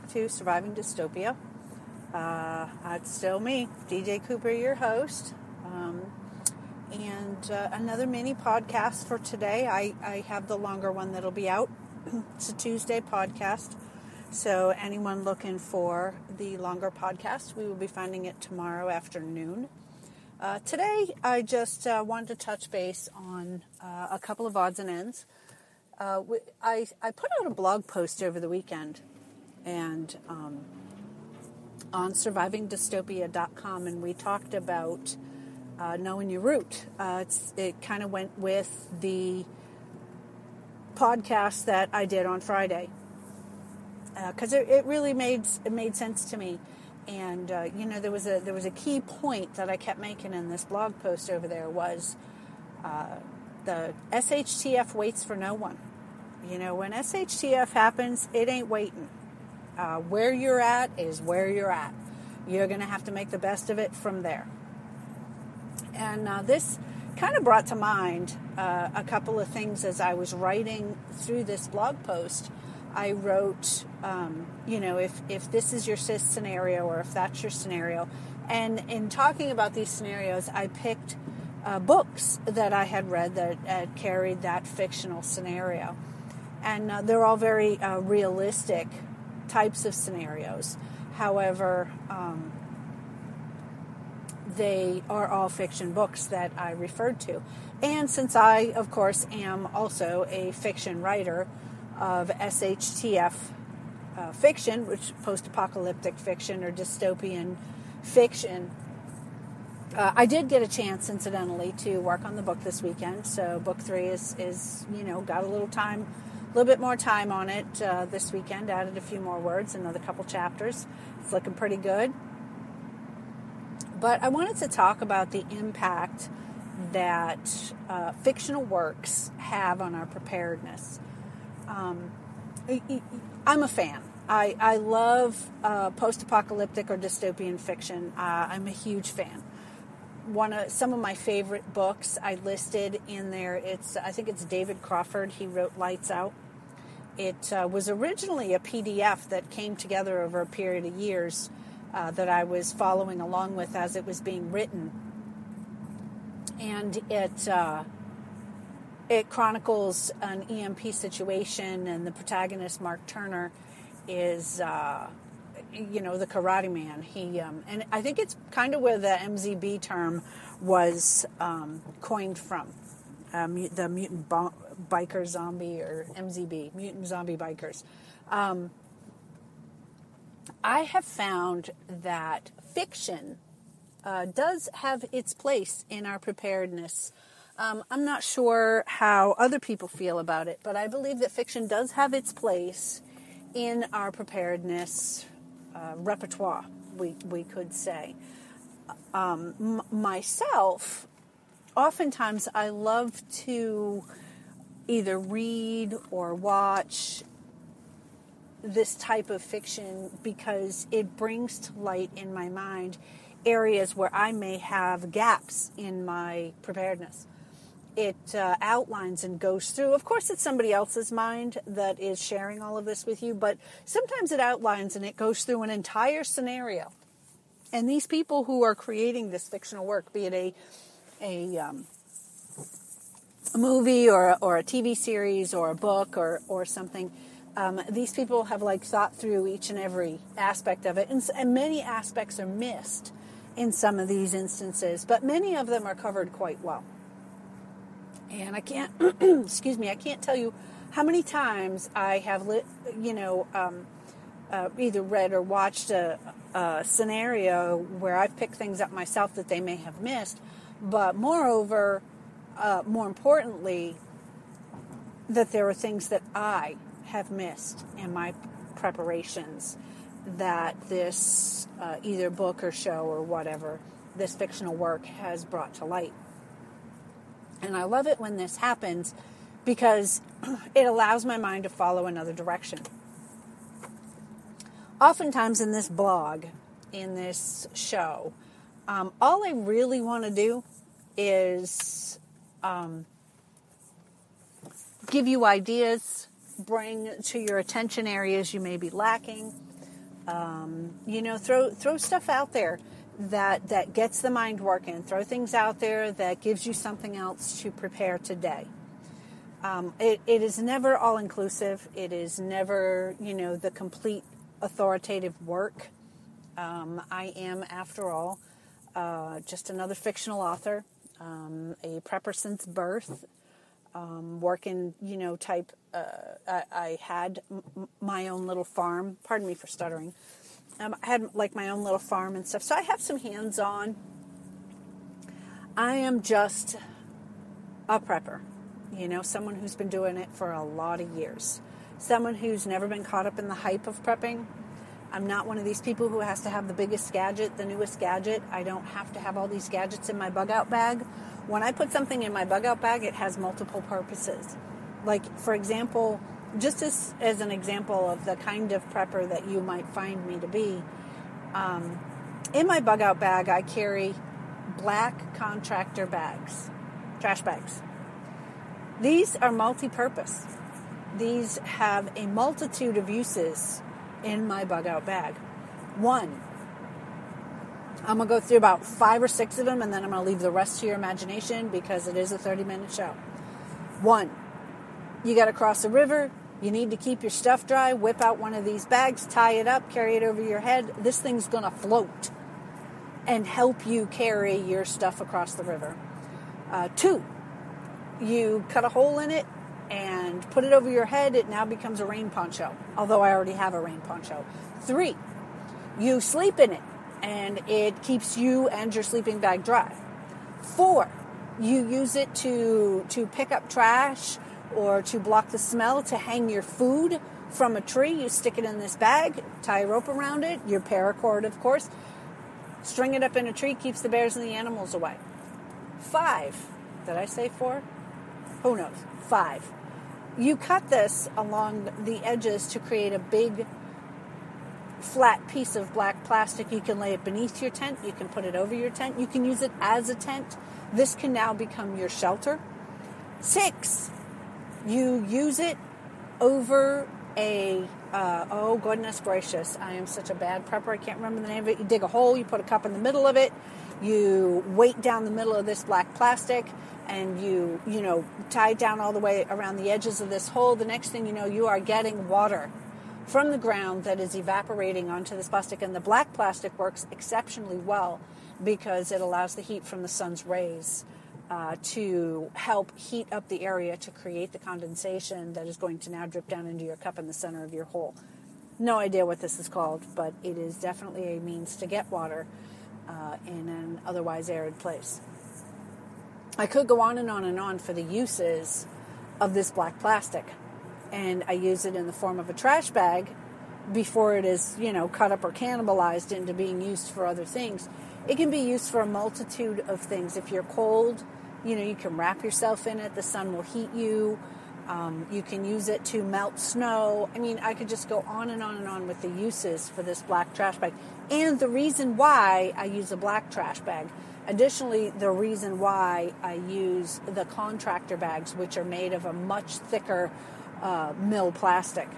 back to Surviving Dystopia. Uh, it's still me, DJ Cooper, your host. Um, and uh, another mini podcast for today. I, I have the longer one that'll be out. it's a Tuesday podcast. So, anyone looking for the longer podcast, we will be finding it tomorrow afternoon. Uh, today, I just uh, wanted to touch base on uh, a couple of odds and ends uh, I, I put out a blog post over the weekend and um, on survivingdystopia.com and we talked about uh, knowing your route. Uh, it kind of went with the podcast that I did on Friday because uh, it, it, really made it made sense to me. And uh, you know there was a there was a key point that I kept making in this blog post over there was uh, the SHTF waits for no one. You know, when SHTF happens, it ain't waiting. Uh, where you're at is where you're at. You're going to have to make the best of it from there. And uh, this kind of brought to mind uh, a couple of things as I was writing through this blog post. I wrote, um, you know, if, if this is your cis scenario or if that's your scenario. And in talking about these scenarios, I picked uh, books that I had read that uh, carried that fictional scenario and uh, they're all very uh, realistic types of scenarios. However, um, they are all fiction books that I referred to. And since I, of course, am also a fiction writer of SHTF uh, fiction, which post apocalyptic fiction or dystopian fiction, uh, I did get a chance, incidentally, to work on the book this weekend. So book three is, is you know, got a little time little bit more time on it uh, this weekend. Added a few more words, another couple chapters. It's looking pretty good. But I wanted to talk about the impact that uh, fictional works have on our preparedness. Um, I'm a fan. I, I love uh, post apocalyptic or dystopian fiction. Uh, I'm a huge fan one of some of my favorite books I listed in there. It's I think it's David Crawford. He wrote Lights Out. It uh, was originally a PDF that came together over a period of years uh, that I was following along with as it was being written, and it uh, it chronicles an EMP situation, and the protagonist Mark Turner is uh, you know, the Karate Man. He um, and I think it's kind of where the MZB term was um, coined from, um, the mutant bo- biker zombie or MZB, mutant zombie bikers. Um, I have found that fiction uh, does have its place in our preparedness. Um, I'm not sure how other people feel about it, but I believe that fiction does have its place in our preparedness uh, repertoire, we, we could say. Um, m- myself, oftentimes I love to either read or watch this type of fiction because it brings to light in my mind areas where I may have gaps in my preparedness it uh, outlines and goes through. Of course, it's somebody else's mind that is sharing all of this with you, but sometimes it outlines and it goes through an entire scenario. And these people who are creating this fictional work, be it a a, um, a movie or or a TV series or a book or or something, um, these people have like thought through each and every aspect of it, and, and many aspects are missed in some of these instances, but many of them are covered quite well. And I can't, excuse me, I can't tell you how many times I have, lit, you know, um, uh, either read or watched a, a, scenario where I've picked things up myself that they may have missed. But moreover, uh, more importantly, that there are things that I have missed in my preparations that this uh, either book or show or whatever, this fictional work has brought to light. And I love it when this happens because it allows my mind to follow another direction. Oftentimes in this blog, in this show, um, all I really want to do is um, give you ideas, bring to your attention areas you may be lacking. Um, you know, throw throw stuff out there that that gets the mind working. Throw things out there that gives you something else to prepare today. Um, it, it is never all inclusive. It is never, you know, the complete authoritative work. Um, I am, after all, uh, just another fictional author, um, a prepper since birth, um, working, you know, type. Uh, I, I, had m- my own little farm. Pardon me for stuttering. Um, I had like my own little farm and stuff, so I have some hands on. I am just a prepper you know, someone who's been doing it for a lot of years, someone who's never been caught up in the hype of prepping. I'm not one of these people who has to have the biggest gadget, the newest gadget. I don't have to have all these gadgets in my bug out bag. When I put something in my bug out bag, it has multiple purposes. Like, for example, just as, as an example of the kind of prepper that you might find me to be, um, in my bug out bag, I carry black contractor bags, trash bags. These are multi purpose. These have a multitude of uses in my bug out bag. One, I'm going to go through about five or six of them and then I'm going to leave the rest to your imagination because it is a 30 minute show. One, you got to cross a river. You need to keep your stuff dry. Whip out one of these bags, tie it up, carry it over your head. This thing's going to float and help you carry your stuff across the river. Uh, two, you cut a hole in it and put it over your head, it now becomes a rain poncho, although I already have a rain poncho. Three, you sleep in it and it keeps you and your sleeping bag dry. Four, you use it to, to pick up trash or to block the smell, to hang your food from a tree. You stick it in this bag, tie a rope around it, your paracord, of course, string it up in a tree, keeps the bears and the animals away. Five, did I say four? who knows, five. You cut this along the edges to create a big flat piece of black plastic. You can lay it beneath your tent, you can put it over your tent, you can use it as a tent. This can now become your shelter. Six, you use it over a uh, oh goodness gracious. I am such a bad prepper i can't remember the name of it. You dig a hole you put a cup in the middle of it you weight down the middle of this black plastic and you you know tie it down all the way around the edges of this hole. The next thing you know you are getting water from the ground that is evaporating onto this plastic and the black plastic works exceptionally well because it allows the heat from the sun's rays uh, to help heat up the area to create the condensation that is going to now drip down into your cup in the center of your hole no idea what this is called but it is definitely a means to get water uh, in an otherwise arid place I could go on and on and on for the uses of this black plastic. And I use it in the form of a trash bag before it is, you know, cut up or cannibalized into being used for other things. It can be used for a multitude of things. If you're cold, you know, you can wrap yourself in it, the sun will heat you. Um, you can use it to melt snow. I mean, I could just go on and on and on with the uses for this black trash bag. And the reason why I use a black trash bag Additionally, the reason why I use the contractor bags, which are made of a much thicker uh, mil plastic.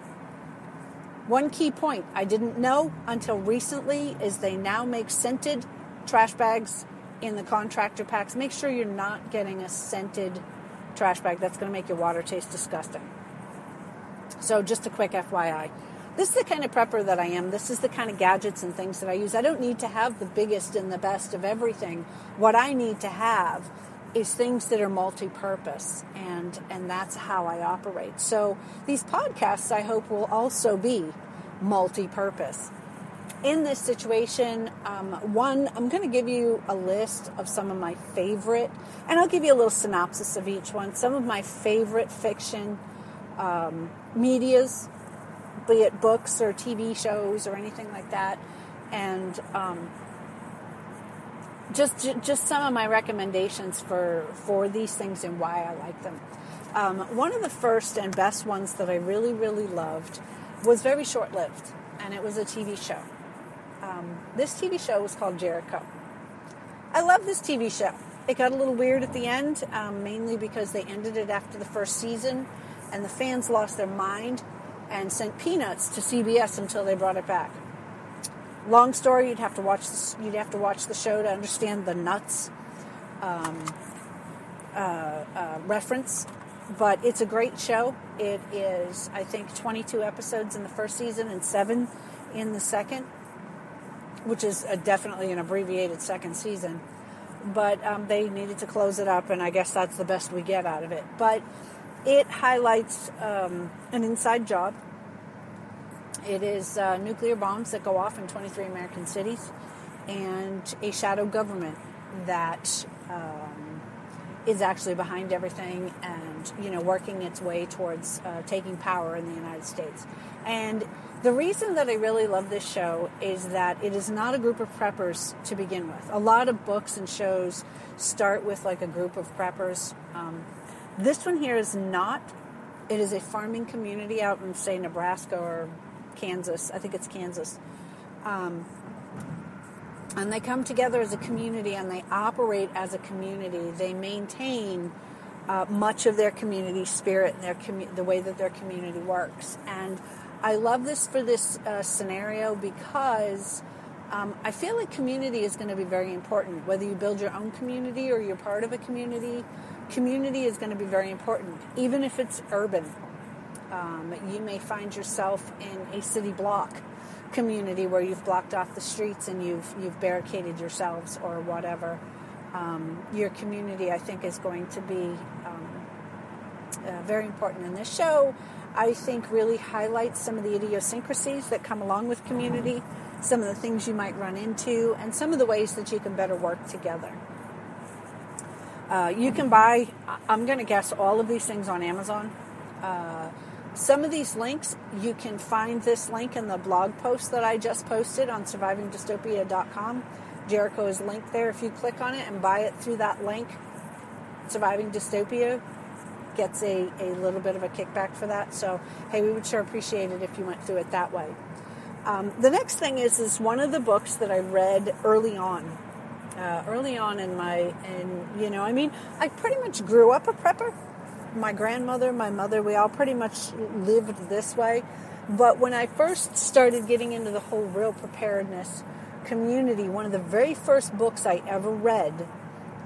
One key point I didn't know until recently is they now make scented trash bags in the contractor packs. Make sure you're not getting a scented trash bag. That's going to make your water taste disgusting. So, just a quick FYI. This is the kind of prepper that I am. This is the kind of gadgets and things that I use. I don't need to have the biggest and the best of everything. What I need to have is things that are multi-purpose and and that's how I operate. So these podcasts I hope will also be multi-purpose. In this situation, um, one, I'm going to give you a list of some of my favorite, and I'll give you a little synopsis of each one. Some of my favorite fiction um, medias be it books or TV shows or anything like that. And um, just just some of my recommendations for for these things and why I like them. Um, one of the first and best ones that I really really loved was very short lived, and it was a TV show. Um, this TV show was called Jericho. I love this TV show. It got a little weird at the end, um, mainly because they ended it after the first season and the fans lost their mind and sent peanuts to CBS until they brought it back. Long story. You'd have to watch. This, you'd have to watch the show to understand the nuts um, uh, uh, reference. But it's a great show. It is, I think, 22 episodes in the first season and seven in the second, which is definitely an abbreviated second season. But um, they needed to close it up, and I guess that's the best we get out of it. But it highlights um, an inside job it is uh, nuclear bombs that go off in 23 American cities and a shadow government that um, is actually behind everything and, you know, working its way towards uh, taking power in the United States. And the reason that I really love this show is that it is not a group of preppers to begin with. A lot of books and shows start with like a group of preppers. Um, this one here is not. It is a farming community out in, say, Nebraska or Kansas. I think it's Kansas. Um, and they come together as a community and they operate as a community. They maintain uh, much of their community spirit and their commu- the way that their community works. And I love this for this uh, scenario because um, I feel like community is going to be very important. Whether you build your own community or you're part of a community, community is going to be very important, even if it's urban. Um, you may find yourself in a city block community where you've blocked off the streets and you've you've barricaded yourselves or whatever. Um, your community, I think, is going to be um, uh, very important in this show. I think really highlights some of the idiosyncrasies that come along with community, some of the things you might run into, and some of the ways that you can better work together. Uh, you can buy, I'm going to guess, all of these things on Amazon. Uh, some of these links, you can find this link in the blog post that I just posted on survivingdystopia.com. Jericho is linked there. If you click on it and buy it through that link, Surviving Dystopia gets a, a little bit of a kickback for that. So, hey, we would sure appreciate it if you went through it that way. Um, the next thing is is one of the books that I read early on. Uh, early on in my, and you know, I mean, I pretty much grew up a prepper my grandmother, my mother, we all pretty much lived this way. But when I first started getting into the whole real preparedness community, one of the very first books I ever read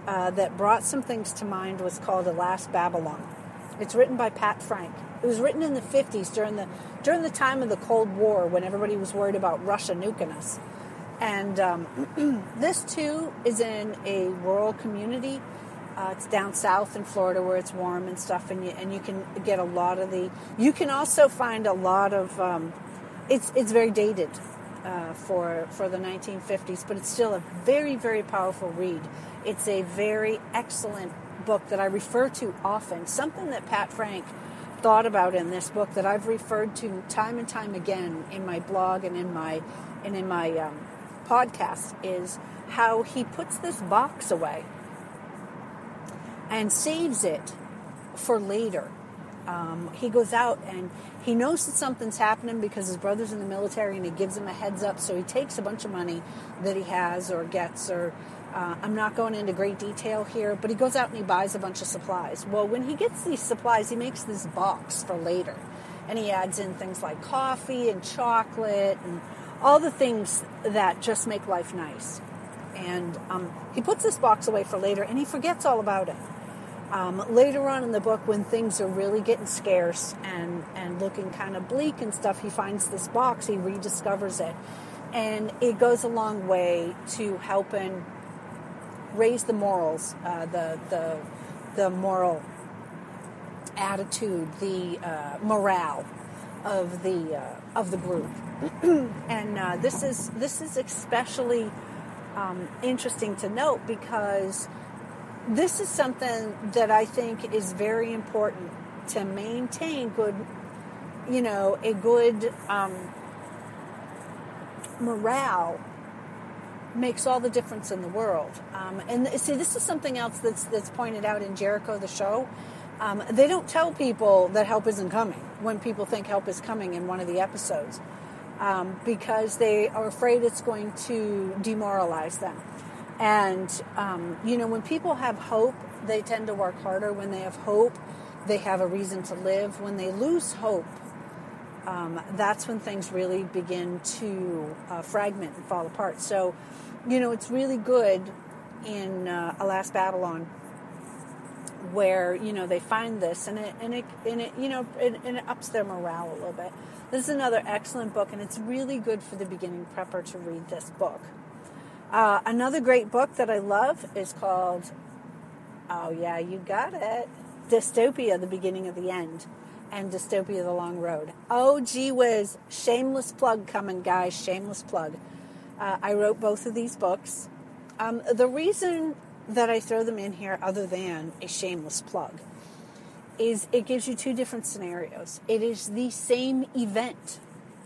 uh, that brought some things to mind was called Alas Babylon. It's written by Pat Frank. It was written in the 50s during the during the time of the Cold War when everybody was worried about Russia nuking us. And um, this too is in a rural community uh, it's down south in Florida where it's warm and stuff, and you, and you can get a lot of the. You can also find a lot of. Um, it's it's very dated uh, for for the 1950s, but it's still a very very powerful read. It's a very excellent book that I refer to often. Something that Pat Frank thought about in this book that I've referred to time and time again in my blog and in my and in my um, podcast is how he puts this box away and saves it for later. Um, he goes out and he knows that something's happening because his brother's in the military and he gives him a heads up. So he takes a bunch of money that he has or gets, or uh, I'm not going into great detail here, but he goes out and he buys a bunch of supplies. Well, when he gets these supplies, he makes this box for later. And he adds in things like coffee and chocolate and all the things that just make life nice. And um, he puts this box away for later and he forgets all about it. Um, later on in the book, when things are really getting scarce and, and looking kind of bleak and stuff, he finds this box, he rediscovers it. And it goes a long way to helping raise the morals, uh, the, the, the moral attitude, the uh, morale of the, uh, of the group. and uh, this, is, this is especially um, interesting to note because this is something that I think is very important to maintain good, you know, a good um, morale makes all the difference in the world. Um, and see, this is something else that's that's pointed out in Jericho the show. Um, they don't tell people that help isn't coming when people think help is coming in one of the episodes um, because they are afraid it's going to demoralize them. And, um, you know, when people have hope, they tend to work harder. When they have hope, they have a reason to live. When they lose hope, um, that's when things really begin to uh, fragment and fall apart. So, you know, it's really good in uh, Alas Babylon where you know they find this and it and it and it you know it, and it ups their morale a little bit. This is another excellent book, and it's really good for the beginning prepper to read this book. Uh, another great book that I love is called, oh yeah, you got it, Dystopia: The Beginning of the End, and Dystopia: The Long Road. Oh gee whiz, shameless plug coming, guys, shameless plug. Uh, I wrote both of these books. Um, the reason that I throw them in here, other than a shameless plug, is it gives you two different scenarios. It is the same event.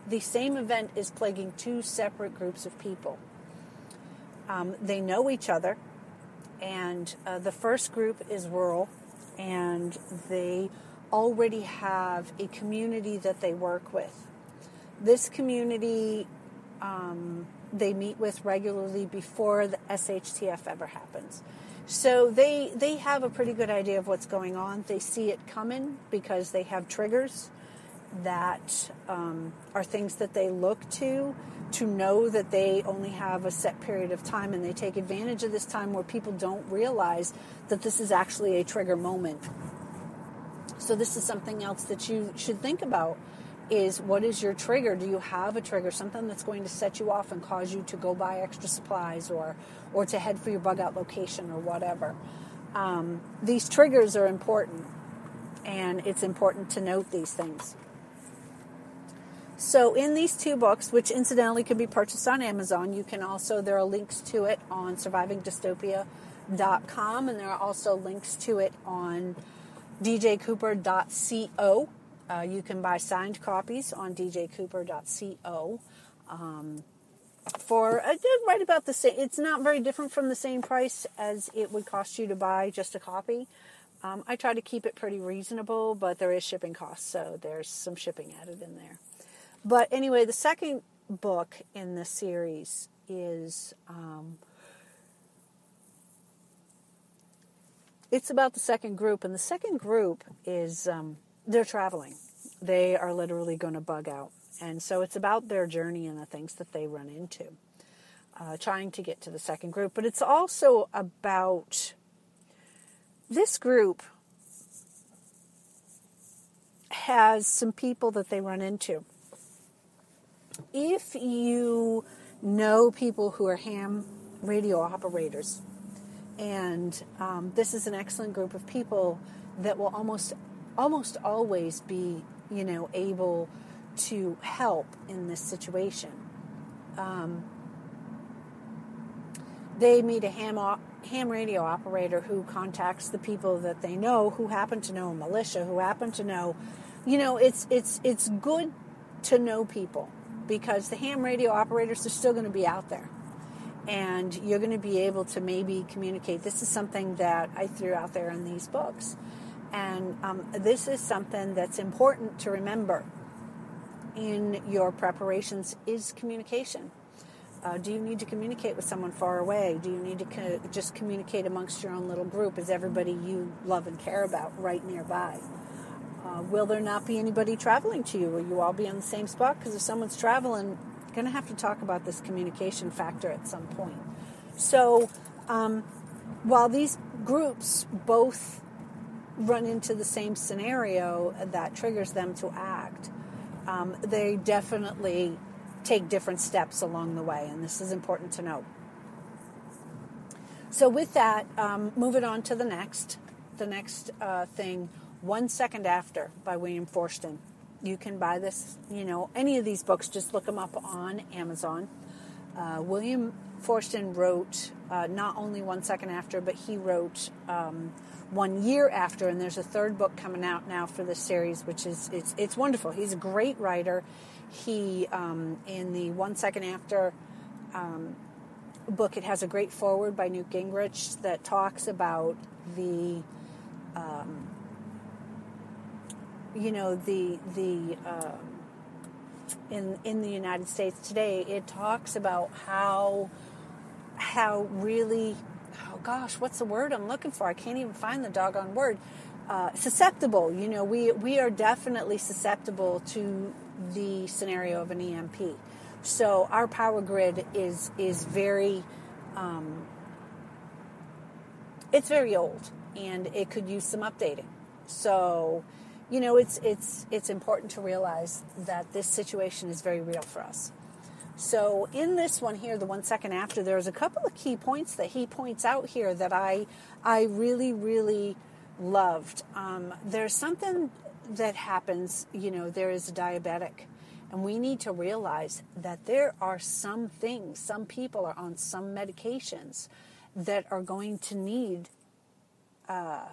The same event is plaguing two separate groups of people. Um, they know each other, and uh, the first group is rural, and they already have a community that they work with. This community um, they meet with regularly before the SHTF ever happens. So they they have a pretty good idea of what's going on. They see it coming because they have triggers that um, are things that they look to to know that they only have a set period of time and they take advantage of this time where people don't realize that this is actually a trigger moment. So this is something else that you should think about is what is your trigger? Do you have a trigger, something that's going to set you off and cause you to go buy extra supplies or or to head for your bug out location or whatever? Um, these triggers are important, and it's important to note these things. So, in these two books, which incidentally can be purchased on Amazon, you can also, there are links to it on survivingdystopia.com, and there are also links to it on djcooper.co uh, you can buy signed copies on djcooper.co um, for uh, right about the same. It's not very different from the same price as it would cost you to buy just a copy. Um, I try to keep it pretty reasonable, but there is shipping costs, so there's some shipping added in there. But anyway, the second book in the series is um, it's about the second group, and the second group is um, they're traveling. They are literally going to bug out. And so it's about their journey and the things that they run into, uh, trying to get to the second group. But it's also about this group has some people that they run into. If you know people who are ham radio operators, and um, this is an excellent group of people that will almost almost always be, you know, able to help in this situation. Um, they meet a ham, ham radio operator who contacts the people that they know who happen to know a militia, who happen to know, you know, it's it's it's good to know people because the ham radio operators are still going to be out there. And you're going to be able to maybe communicate. This is something that I threw out there in these books. And um, this is something that's important to remember in your preparations is communication. Uh, do you need to communicate with someone far away? Do you need to co- just communicate amongst your own little group? Is everybody you love and care about right nearby? Uh, will there not be anybody traveling to you? Will you all be on the same spot? Because if someone's traveling, going to have to talk about this communication factor at some point. So, um, while these groups both run into the same scenario that triggers them to act, um, they definitely take different steps along the way, and this is important to note. So, with that, um, moving on to the next, the next uh, thing, One Second After by William Forstchen. You can buy this, you know, any of these books, just look them up on Amazon. Uh, William Forstchen wrote uh, not only One Second After, but he wrote um, one year after, and there's a third book coming out now for this series, which is it's it's wonderful. He's a great writer. He um, in the One Second After um, book, it has a great foreword by Newt Gingrich that talks about the um, you know the the uh, in in the United States today. It talks about how how really oh gosh, what's the word I'm looking for? I can't even find the doggone word. uh, susceptible. You know, we we are definitely susceptible to the scenario of an EMP. So our power grid is is very um, it's very old and it could use some updating. So, you know, it's it's it's important to realize that this situation is very real for us. So, in this one here, the one second after, there's a couple of key points that he points out here that I I really really loved. Um, there's something that happens. You know, there is a diabetic. And we need to realize that there are some things, some people are on some medications that are going to need uh,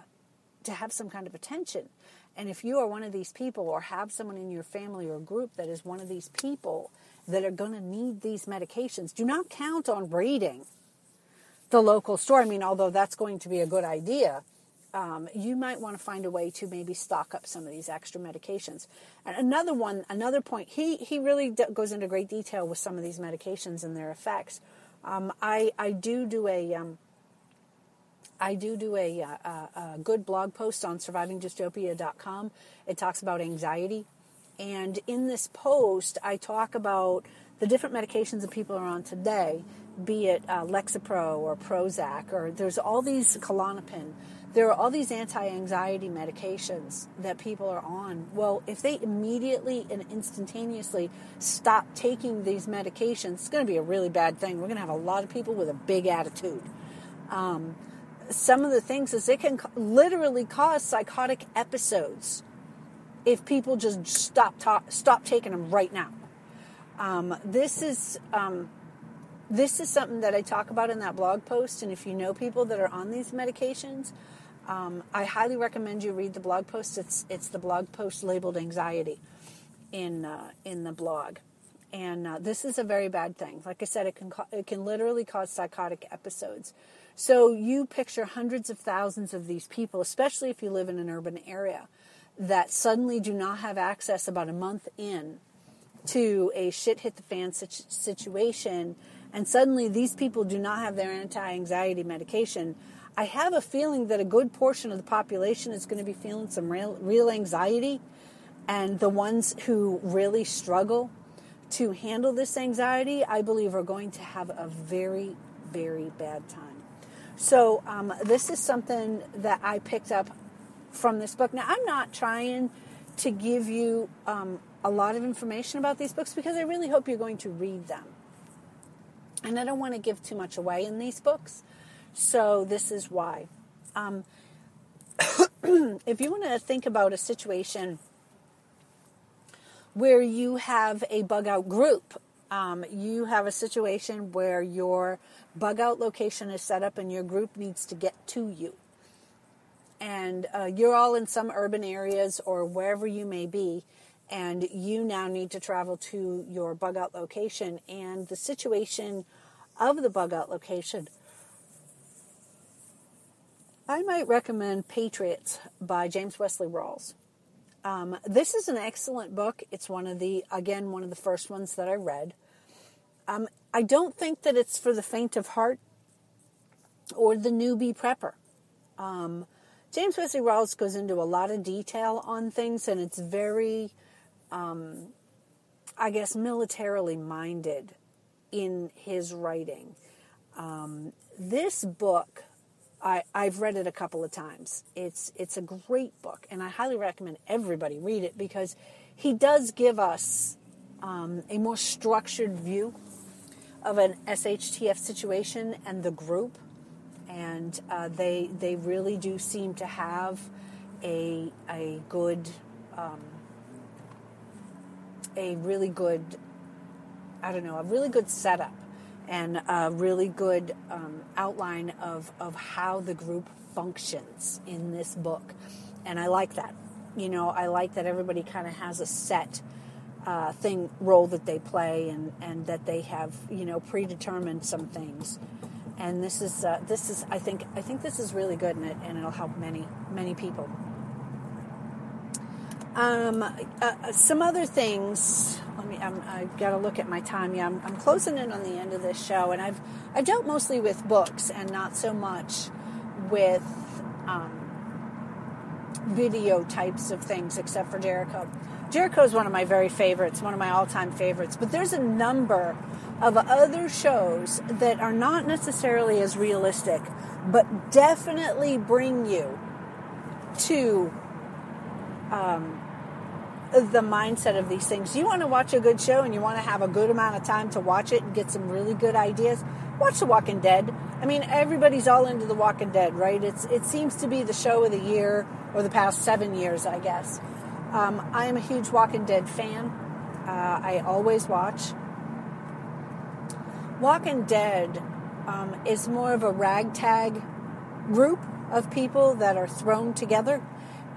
to have some kind of attention. And if you are one of these people or have someone in your family or group that is one of these people that are going to need these medications, do not count on raiding the local store. I mean, although that's going to be a good idea, um, you might want to find a way to maybe stock up some of these extra medications. And another one, another point, he, he really d- goes into great detail with some of these medications and their effects. Um, I, I do do a, um, I do do a, a, a, good blog post on survivingdystopia.com. It talks about anxiety. And in this post, I talk about the different medications that people are on today, be it uh, Lexapro or Prozac, or there's all these Klonopin. There are all these anti anxiety medications that people are on. Well, if they immediately and instantaneously stop taking these medications, it's going to be a really bad thing. We're going to have a lot of people with a big attitude. Um, some of the things is it can literally cause psychotic episodes if people just stop ta- stop taking them right now. Um, this is um, this is something that I talk about in that blog post, and if you know people that are on these medications, um, I highly recommend you read the blog post. It's it's the blog post labeled anxiety in uh, in the blog, and uh, this is a very bad thing. Like I said, it can it can literally cause psychotic episodes. So you picture hundreds of thousands of these people, especially if you live in an urban area, that suddenly do not have access about a month in to a shit hit the fan situation, and suddenly these people do not have their anti anxiety medication. I have a feeling that a good portion of the population is going to be feeling some real, real anxiety, and the ones who really struggle to handle this anxiety, I believe, are going to have a very, very bad time. So um, this is something that I picked up from this book. Now I'm not trying to give you um, a lot of information about these books because I really hope you're going to read them. And I don't want to give too much away in these books. So this is why. Um, if you want to think about a situation where you have a bug out group, um, you have a situation where your bug out location is set up and your group needs to get to you. And uh, you're all in some urban areas or wherever you may be, and you now need to travel to your bug out location. And the situation of the bug out location, I might recommend Patriots by James Wesley Rawles. Um, this is an excellent book. It's one of the, again, one of the first ones that I read. Um, I don't think that it's for the faint of heart or the newbie prepper. Um, James Wesley Rawles goes into a lot of detail on things, and it's very, um, I guess, militarily minded in his writing. Um, this book, I, I've read it a couple of times. It's it's a great book, and I highly recommend everybody read it because he does give us um, a more structured view of an SHTF situation and the group, and uh, they they really do seem to have a a good um, a really good I don't know a really good setup and a really good um, outline of of how the group functions in this book, and I like that. You know, I like that everybody kind of has a set uh, thing role that they play and, and that they have you know predetermined some things. And this is uh, this is I think I think this is really good and, it, and it'll help many many people um, uh, uh some other things let me I'm, I've got to look at my time yeah I'm, I'm closing in on the end of this show and I've I've dealt mostly with books and not so much with um, video types of things, except for Jericho. Jericho is one of my very favorites, one of my all time favorites. But there's a number of other shows that are not necessarily as realistic, but definitely bring you to um, the mindset of these things. You want to watch a good show and you want to have a good amount of time to watch it and get some really good ideas. Watch The Walking Dead. I mean, everybody's all into The Walking Dead, right? It's it seems to be the show of the year or the past seven years, I guess. Um, I am a huge Walking Dead fan. Uh, I always watch. Walking Dead um, is more of a ragtag group of people that are thrown together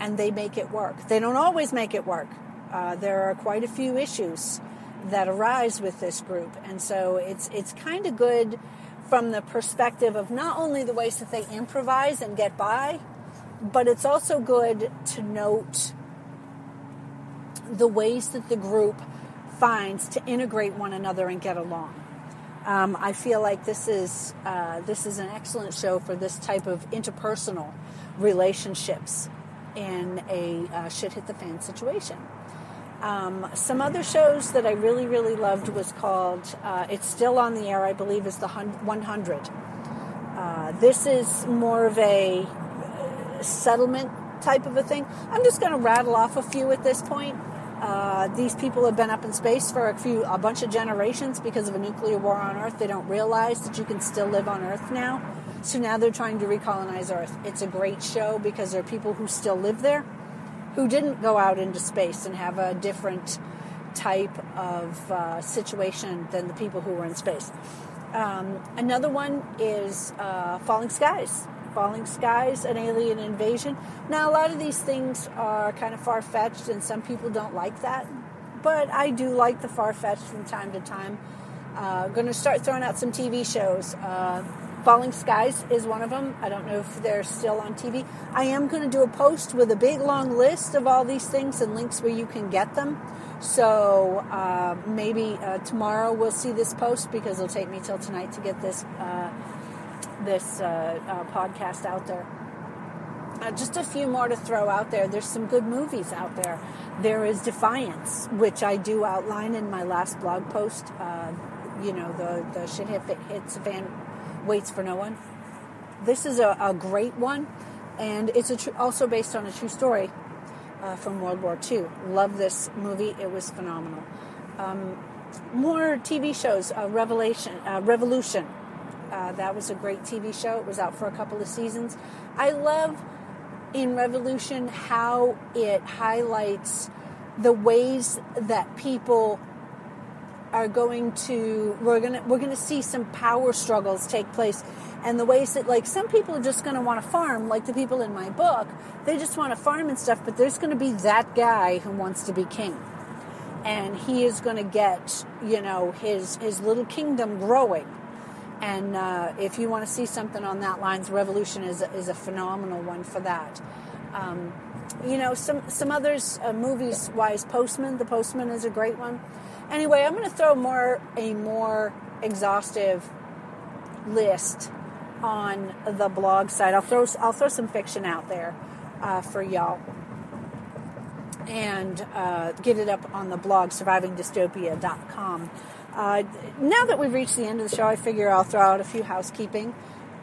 and they make it work. They don't always make it work. Uh, there are quite a few issues that arise with this group, and so it's it's kind of good from the perspective of not only the ways that they improvise and get by, but it's also good to note the ways that the group finds to integrate one another and get along. Um, I feel like this is uh, this is an excellent show for this type of interpersonal relationships in a uh, shit hit the fan situation. Um, some other shows that I really really loved was called uh, it's still on the air I believe is the 100. Uh, this is more of a uh, settlement type of a thing. I'm just going to rattle off a few at this point. Uh, these people have been up in space for a few, a bunch of generations because of a nuclear war on Earth. They don't realize that you can still live on Earth now. So now they're trying to recolonize Earth. It's a great show because there are people who still live there who didn't go out into space and have a different type of uh, situation than the people who were in space. Um, another one is uh, Falling Skies falling skies, an alien invasion. Now, a lot of these things are kind of far fetched, and some people don't like that. But I do like the far fetched from time to time. Uh, going to start throwing out some TV shows. Uh, Falling Skies is one of them. I don't know if they're still on TV. I am going to do a post with a big long list of all these things and links where you can get them. So uh, maybe uh, tomorrow we'll see this post because it'll take me till tonight to get this uh, this uh, uh, podcast out there. Uh, just a few more to throw out there. There's some good movies out there. There is Defiance, which I do outline in my last blog post. You know, the, the shit hit, hits fan waits for no one. This is a, a great one, and it's tr- also based on a true story uh, from World War II. Love this movie. It was phenomenal. Um, more TV shows. Uh, Revelation, uh, Revolution uh, that was a great TV show. It was out for a couple of seasons. I love in Revolution how it highlights the ways that people are going to we're to we're to see some power struggles take place and the ways that like some people are just going to want to farm like the people in my book they just want to farm and stuff but there's going to be that guy who wants to be king and he is going to get you know his his little kingdom growing and uh, if you want to see something on that lines, Revolution is is a phenomenal one for that. Um, you know, some some others uh, movies wise, Postman. The Postman is a great one. Anyway, I'm going to throw more a more exhaustive list on the blog site. I'll throw I'll throw some fiction out there uh, for y'all and uh, get it up on the blog survivingdystopia.com. Uh, now that we've reached the end of the show, I figure I'll throw out a few housekeeping.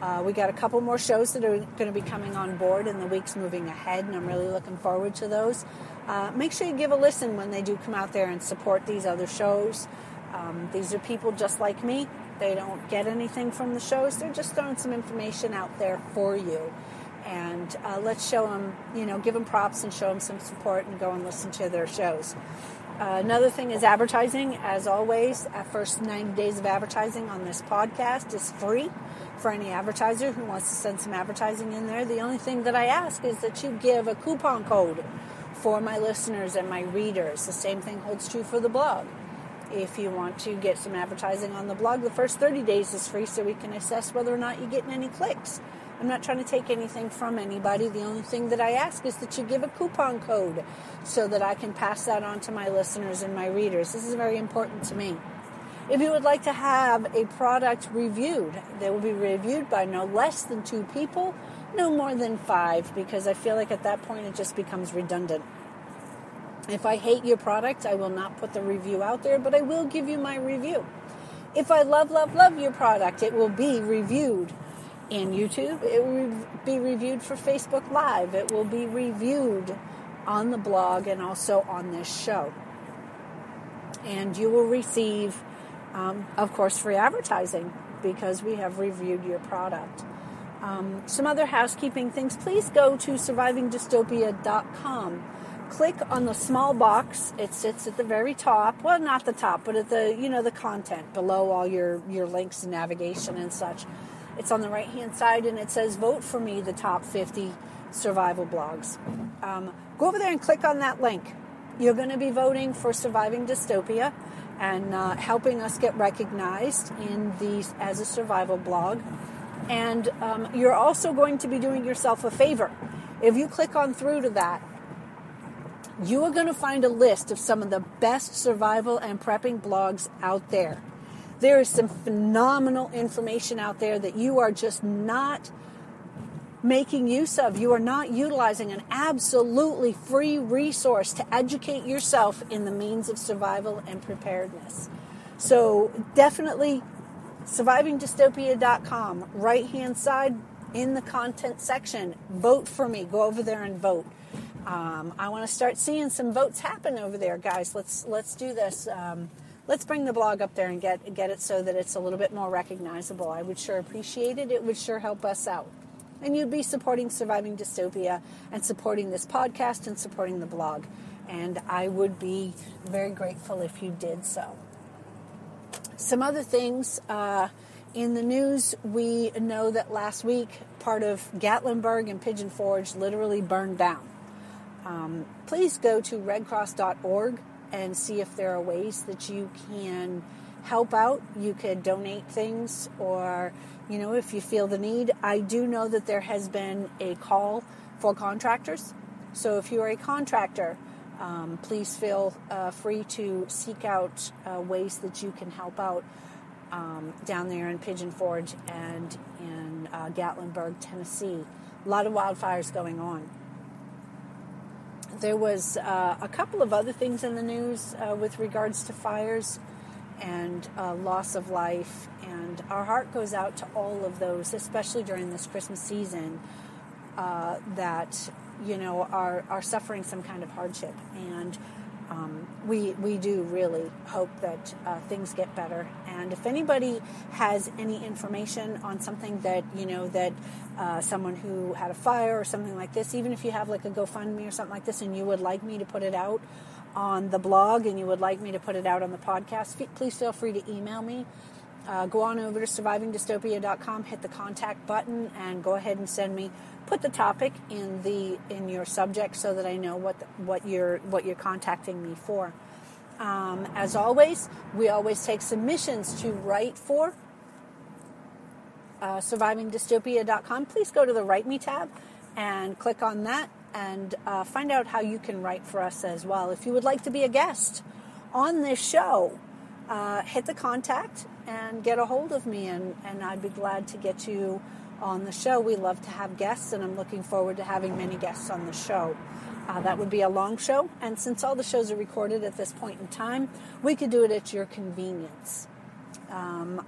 Uh, we got a couple more shows that are going to be coming on board in the weeks moving ahead, and I'm really looking forward to those. Uh, make sure you give a listen when they do come out there and support these other shows. Um, these are people just like me. They don't get anything from the shows. They're just throwing some information out there for you. And uh, let's show them, you know, give them props and show them some support and go and listen to their shows. Another thing is advertising. As always, our first 90 days of advertising on this podcast is free for any advertiser who wants to send some advertising in there. The only thing that I ask is that you give a coupon code for my listeners and my readers. The same thing holds true for the blog. If you want to get some advertising on the blog, the first 30 days is free so we can assess whether or not you're getting any clicks. I'm not trying to take anything from anybody. The only thing that I ask is that you give a coupon code so that I can pass that on to my listeners and my readers. This is very important to me. If you would like to have a product reviewed, they will be reviewed by no less than two people, no more than five, because I feel like at that point it just becomes redundant. If I hate your product, I will not put the review out there, but I will give you my review. If I love, love, love your product, it will be reviewed in YouTube. It will be reviewed for Facebook Live. It will be reviewed on the blog and also on this show. And you will receive, um, of course, free advertising because we have reviewed your product. Um, some other housekeeping things please go to survivingdystopia.com click on the small box. It sits at the very top. Well, not the top, but at the you know the content below all your your links and navigation and such. It's on the right hand side, and it says "Vote for me: the top 50 survival blogs." Um, go over there and click on that link. You're going to be voting for Surviving Dystopia and uh, helping us get recognized in as a survival blog. And um, you're also going to be doing yourself a favor. If you click on through to that, you are going to find a list of some of the best survival and prepping blogs out there. There is some phenomenal information out there that you are just not making use of. You are not utilizing an absolutely free resource to educate yourself in the means of survival and preparedness. So, definitely survivingdystopia.com, right hand side in the content section. Vote for me. Go over there and vote. Um, I want to start seeing some votes happen over there, guys. Let's let's do this. Um, let's bring the blog up there and get get it so that it's a little bit more recognizable. I would sure appreciate it. It would sure help us out. And you'd be supporting Surviving Dystopia and supporting this podcast and supporting the blog. And I would be very grateful if you did so. Some other things uh, in the news, we know that last week part of Gatlinburg and Pigeon Forge literally burned down um, please go to redcross.org and see if there are ways that you can help out. You could donate things, or, you know, if you feel the need. I do know that there has been a call for contractors. So if you are a contractor, um, please feel uh, free to seek out uh, ways that you can help out um, down there in Pigeon Forge and in uh, Gatlinburg, Tennessee. A lot of wildfires going on. There was uh, a couple of other things in the news uh, with regards to fires and uh, loss of life, and our heart goes out to all of those, especially during this Christmas season, uh, that you know are are suffering some kind of hardship. And um, we we do really hope that uh, things get better. And if anybody has any information on something that you know that uh, someone who had a fire or something like this, even if you have like a GoFundMe or something like this, and you would like me to put it out on the blog and you would like me to put it out on the podcast, please feel free to email me. Uh, go on over to survivingdystopia.com, hit the contact button, and go ahead and send me put the topic in the in your subject so that I know what the, what you're what you're contacting me for. Um, as always, we always take submissions to write for uh, survivingdystopia.com. Please go to the Write Me tab and click on that and uh, find out how you can write for us as well. If you would like to be a guest on this show, uh, hit the contact and get a hold of me, and, and I'd be glad to get you on the show. We love to have guests, and I'm looking forward to having many guests on the show. Uh, that would be a long show, and since all the shows are recorded at this point in time, we could do it at your convenience. Um,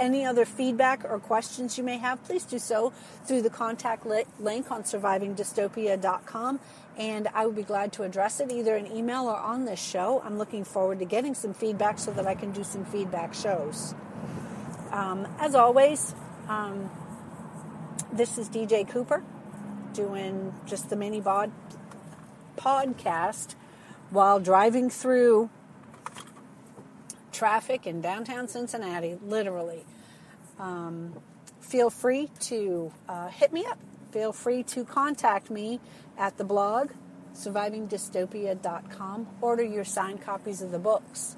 any other feedback or questions you may have, please do so through the contact link on survivingdystopia.com, and I would be glad to address it either in email or on this show. I'm looking forward to getting some feedback so that I can do some feedback shows. Um, as always, um, this is DJ Cooper doing just the mini bod podcast while driving through traffic in downtown Cincinnati, literally. Um, feel free to uh, hit me up. Feel free to contact me at the blog survivingdystopia.com. Order your signed copies of the books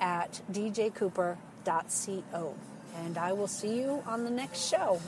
at djcooper.co. And I will see you on the next show.